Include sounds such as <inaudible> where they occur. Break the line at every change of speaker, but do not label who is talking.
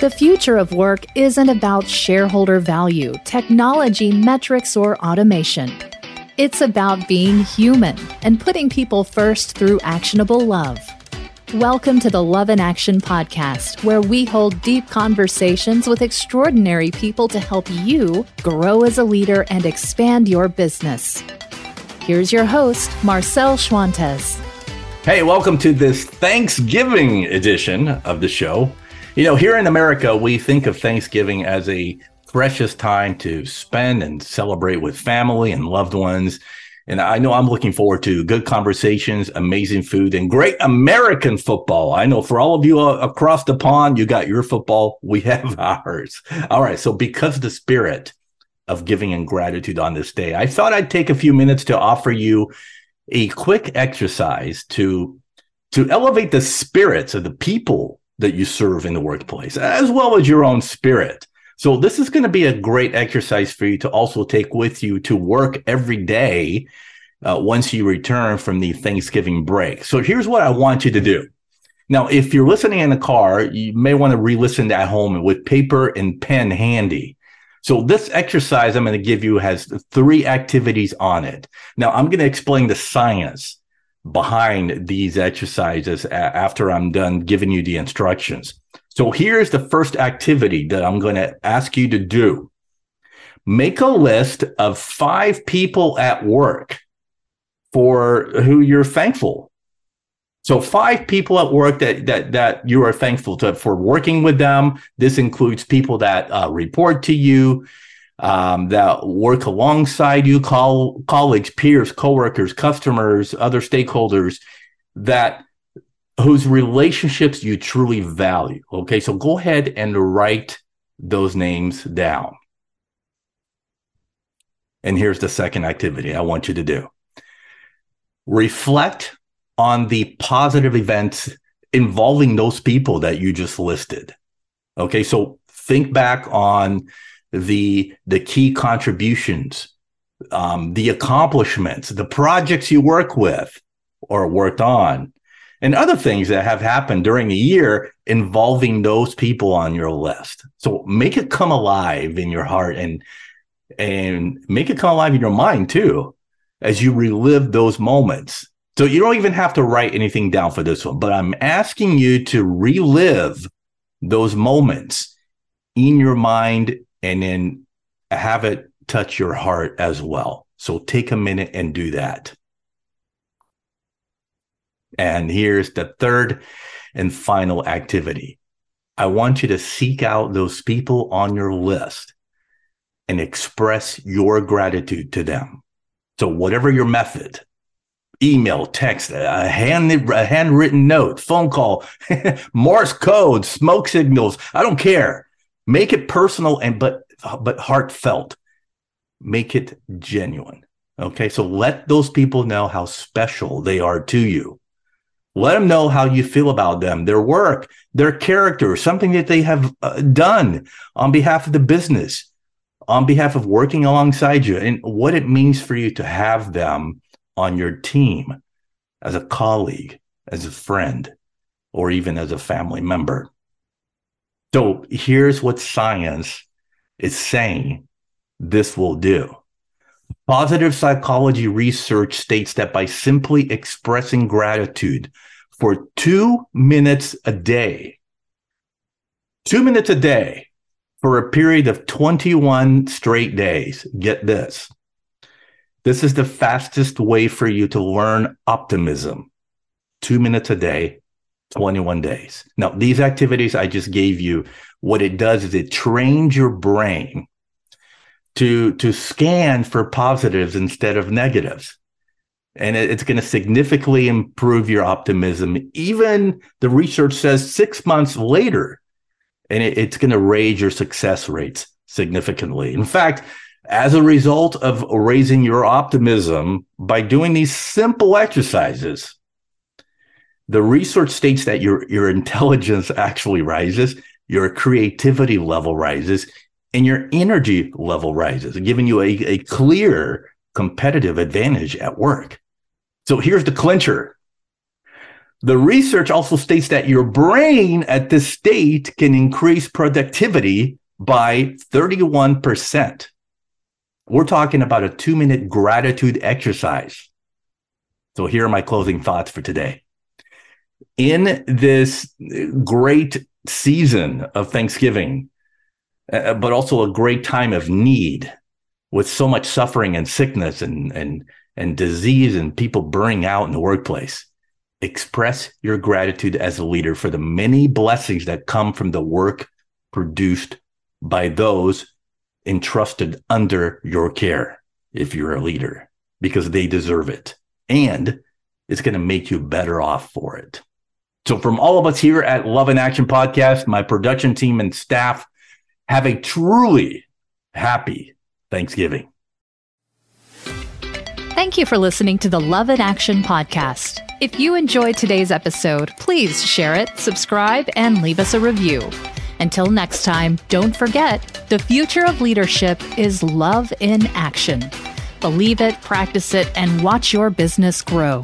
The future of work isn't about shareholder value, technology, metrics, or automation. It's about being human and putting people first through actionable love. Welcome to the Love in Action podcast, where we hold deep conversations with extraordinary people to help you grow as a leader and expand your business. Here's your host, Marcel Schwantes.
Hey, welcome to this Thanksgiving edition of the show. You know, here in America, we think of Thanksgiving as a precious time to spend and celebrate with family and loved ones. And I know I'm looking forward to good conversations, amazing food, and great American football. I know for all of you uh, across the pond, you got your football. We <laughs> have ours. All right. So, because the spirit of giving and gratitude on this day, I thought I'd take a few minutes to offer you a quick exercise to to elevate the spirits of the people that you serve in the workplace, as well as your own spirit. So this is going to be a great exercise for you to also take with you to work every day uh, once you return from the Thanksgiving break. So here's what I want you to do. Now, if you're listening in the car, you may want to re-listen at home with paper and pen handy. So this exercise I'm going to give you has three activities on it. Now I'm going to explain the science behind these exercises after I'm done giving you the instructions. So here's the first activity that I'm going to ask you to do. Make a list of five people at work for who you're thankful. So five people at work that that that you are thankful to for working with them. This includes people that uh, report to you, um, that work alongside you, call, colleagues, peers, coworkers, customers, other stakeholders that whose relationships you truly value. Okay, so go ahead and write those names down. And here's the second activity I want you to do reflect on the positive events involving those people that you just listed. Okay, so think back on the the key contributions, um, the accomplishments, the projects you work with or worked on, and other things that have happened during the year involving those people on your list. So make it come alive in your heart and and make it come alive in your mind too as you relive those moments. So you don't even have to write anything down for this one, but I'm asking you to relive those moments in your mind and then have it touch your heart as well. So take a minute and do that. And here's the third and final activity. I want you to seek out those people on your list and express your gratitude to them. So whatever your method, email, text, a hand a handwritten note, phone call, <laughs> Morse code, smoke signals, I don't care. Make it personal and but but heartfelt. Make it genuine. Okay, so let those people know how special they are to you. Let them know how you feel about them, their work, their character, something that they have uh, done on behalf of the business, on behalf of working alongside you, and what it means for you to have them on your team as a colleague, as a friend, or even as a family member. So here's what science is saying this will do. Positive psychology research states that by simply expressing gratitude for two minutes a day, two minutes a day for a period of 21 straight days, get this. This is the fastest way for you to learn optimism. Two minutes a day 21 days. Now, these activities I just gave you, what it does is it trains your brain to, to scan for positives instead of negatives. And it, it's going to significantly improve your optimism. Even the research says six months later, and it, it's going to raise your success rates significantly. In fact, as a result of raising your optimism by doing these simple exercises, the research states that your, your intelligence actually rises, your creativity level rises, and your energy level rises, giving you a, a clear competitive advantage at work. So here's the clincher. The research also states that your brain at this state can increase productivity by 31%. We're talking about a two minute gratitude exercise. So here are my closing thoughts for today. In this great season of Thanksgiving, uh, but also a great time of need with so much suffering and sickness and, and, and disease and people burning out in the workplace. Express your gratitude as a leader for the many blessings that come from the work produced by those entrusted under your care if you're a leader because they deserve it and it's going to make you better off for it. So from all of us here at Love in Action podcast, my production team and staff have a truly happy Thanksgiving.
Thank you for listening to the Love in Action podcast. If you enjoyed today's episode, please share it, subscribe, and leave us a review. Until next time, don't forget the future of leadership is love in action. Believe it, practice it, and watch your business grow.